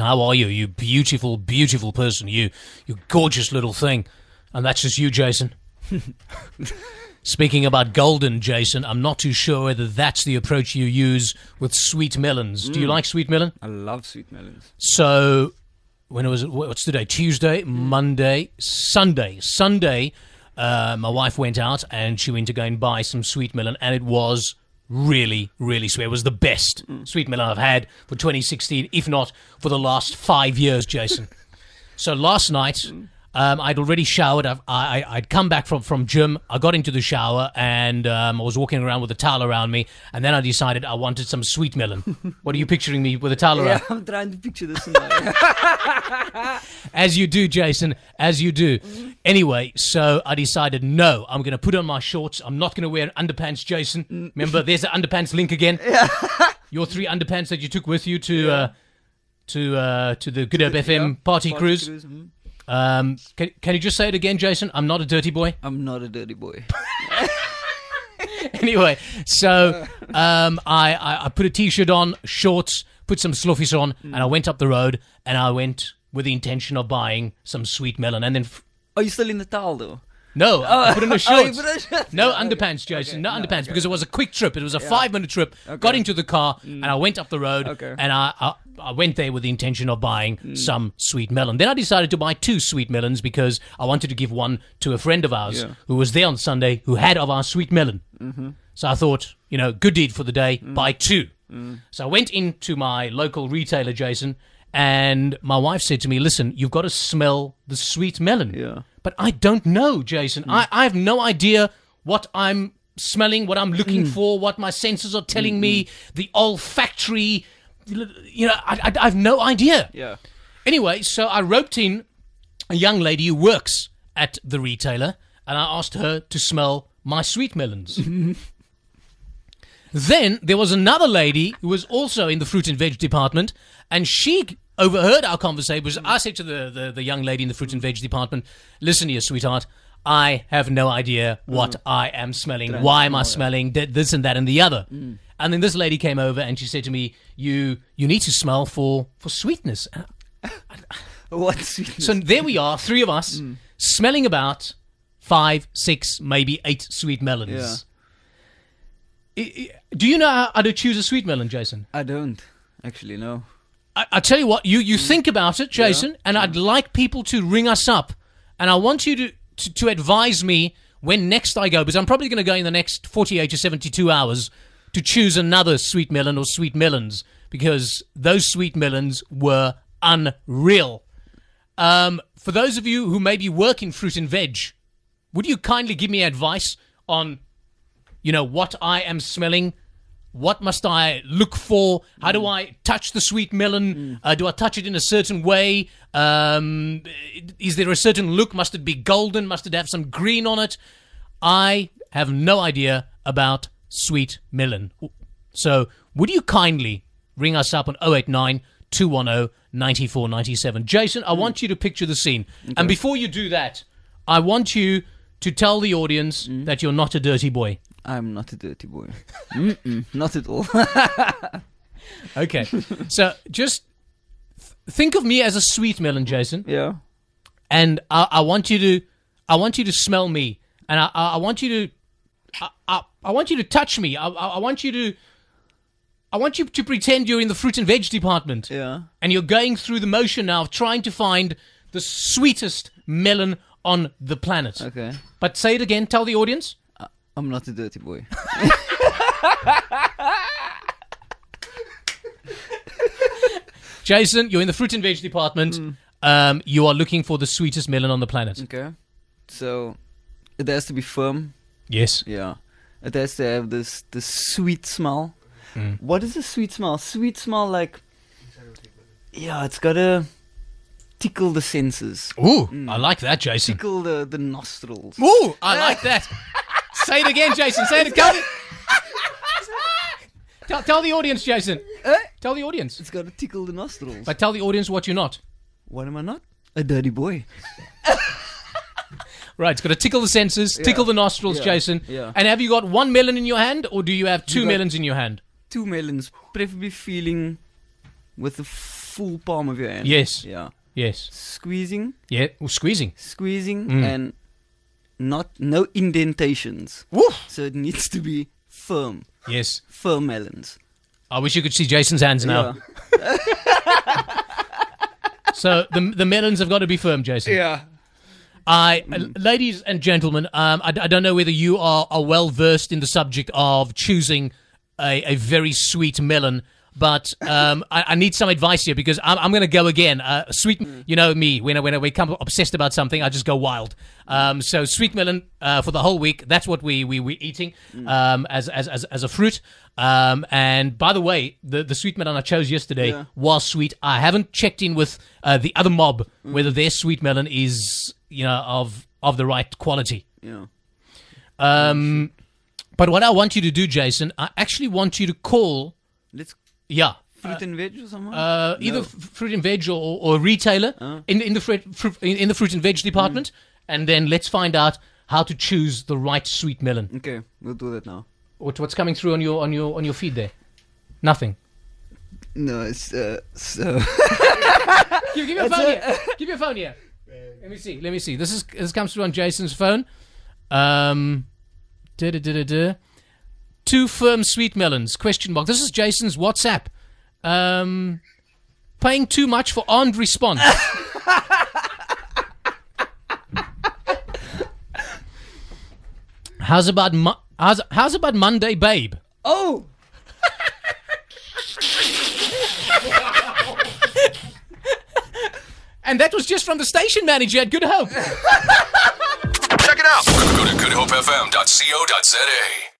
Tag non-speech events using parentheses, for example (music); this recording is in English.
How are you? You beautiful, beautiful person. You, you gorgeous little thing. And that's just you, Jason. (laughs) Speaking about golden, Jason, I'm not too sure whether that's the approach you use with sweet melons. Do you like sweet melon? I love sweet melons. So, when it was, what's today? Tuesday, Monday, Sunday. Sunday, uh, my wife went out and she went to go and buy some sweet melon, and it was really, really sweet. It was the best mm. sweet melon I've had for 2016, if not for the last five years, Jason. (laughs) so last night, mm. Um, I'd already showered. I've, I, I- I'd come back from, from gym. I got into the shower and um, I was walking around with a towel around me. And then I decided I wanted some sweet melon. (laughs) what are you picturing me with a towel around? Yeah, I'm trying to picture this (laughs) As you do, Jason, as you do. Anyway, so I decided, no, I'm going to put on my shorts. I'm not going to wear underpants, Jason. Remember, there's the underpants link again. (laughs) Yeah. Your three underpants that you took with you to uh, to uh, to the Good Hope FM party, cruise. mhm. Um, can, can you just say it again, Jason? I'm not a dirty boy. I'm not a dirty boy. (laughs) anyway, so um, I, I, I put a t-shirt on, shorts, put some sluffies on, and I went up the road, and I went with the intention of buying some sweet melon, and then f- Are you still in the towel though? No, I put on a (laughs) Oh, shorts. on shorts. No Okay. underpants, Jason. Okay. No, No, underpants okay. because it was a quick trip. It was a five-minute trip. Got into the car and I went up the road. Okay. And I, I I went there with the intention of buying Mm. some sweet melon. Then I decided to buy two sweet melons because I wanted to give one to a friend of ours Yeah. who was there on Sunday who had of our sweet melon. Mm-hmm. So I thought, you know, good deed for the day. Mm. Buy two. So I went into my local retailer, Jason. And my wife said to me, "Listen, you've got to smell the sweet melon." Yeah. But I don't know, Jason. Hmm. I, I have no idea what I'm smelling, what I'm looking hmm. for, what my senses are telling me, hmm, the olfactory. You know, I, I, I have no idea. Yeah. Anyway, so I roped in a young lady who works at the retailer, and I asked her to smell my sweet melons. (laughs) then there was another lady who was also in the fruit and veg department, and she overheard our conversation. Was I said to the, the, the young lady in the fruit and veg department, "Listen here, sweetheart." I have no idea what mm. I am smelling. Why am I smelling th- this and that and the other? Mm. And then this lady came over and she said to me, "You you need to smell for for sweetness." (laughs) What sweet? so there we are, three of us, mm. smelling about five, six, maybe eight sweet melons. I- do you know how, to choose a sweet melon, Jason? I don't actually know. I, I tell you what, you, you think about it, Jason, and I'd like people to ring us up, and I want you to, to, to advise me when next I go, because I'm probably going to go in the next 48 to 72 hours to choose another sweet melon or sweet melons, because those sweet melons were unreal. Um, for those of you who maybe work in fruit and veg, would you kindly give me advice on, you know, what I am smelling? What must I look for? How do I touch the sweet melon? Uh, do I touch it in a certain way? Um, is there a certain look? Must it be golden? Must it have some green on it? I have no idea about sweet melon. So, would you kindly ring us up on 089 210 9497? Jason, I want you to picture the scene. And before you do that, I want you to tell the audience that you're not a dirty boy. I'm not a dirty boy. (laughs) Mm-mm, not at all. (laughs) Okay. so, just th- think of me as a sweet melon, Jason, yeah. and I, I want you to I want you to smell me, and I, I, I want you to I, I, I want you to touch me. I, I, I want you to I want you to pretend you're in the fruit and veg department. Yeah. and you're going through the motion now of trying to find the sweetest melon on the planet. Okay. But say it again, tell the audience. I'm not a dirty boy. (laughs) Jason, you're in the fruit and veg department. Hmm. Um, you are looking for the sweetest melon on the planet. Okay. So it has to be firm. Yes. Yeah. It has to have this this sweet smell. Mm. What is a sweet smell? Sweet smell like Yeah, it's gotta tickle the senses. Ooh, Hmm. I like that, Jason. Tickle the, the nostrils. Ooh, I like that. (laughs) say it again, Jason. Say it. Tell, the- tell, tell the audience, Jason. Eh? Tell the audience. It's gotta tickle the nostrils. But tell the audience what you're not. what am I not? A dirty boy. (laughs) Right, it's got to tickle the senses, tickle the nostrils, Yeah. Jason. Yeah. And have you got one melon in your hand, or do you have two You melons in your hand? Two melons, preferably feeling with the full palm of your hand. Yes. Yeah. Yes. Squeezing, Yeah. Ooh, squeezing. squeezing, Mm. and not no indentations. Woof. So it needs to be firm, Yes. firm melons. I wish you could see Jason's hands now. Yeah. (laughs) So the the melons have got to be firm, Jason. Yeah. I, uh, ladies and gentlemen, um, I, I don't know whether you are, are well versed in the subject of choosing a, a very sweet melon, but um, I, I need some advice here because I'm, I'm going to go again. Uh, sweet, you know me, when I, when I become obsessed about something, I just go wild. Um, so sweet melon uh, for the whole week. That's what we we we eating um, as, as as as a fruit. Um, and by the way, the the sweet melon I chose yesterday Yeah. was sweet. I haven't checked in with uh, the other mob whether their sweet melon is you know of of the right quality. Yeah. Um, but what I want you to do, Jason, I actually want you to call, Let's yeah, fruit and veg or something. uh, either No. f- fruit and veg or, or a retailer in in the fruit, fruit in, the fruit and veg department, and then let's find out how to choose the right sweet melon. Okay, we'll do that now. What, what's coming through on your on your on your feed there? Nothing. No, it's uh, so. (laughs) Give, give me a phone here. Give me a phone here. Let me see. Let me see. This is this comes through on Jason's phone. Um, da, da, da, da, da. Two firm sweet melons? Question mark. This is Jason's WhatsApp. Um, paying too much for armed response. (laughs) how's about Mo- how's how's about Monday, babe? oh. And that was just from the station manager at Good Hope. Check it out. Go to goodhopefm.co.za.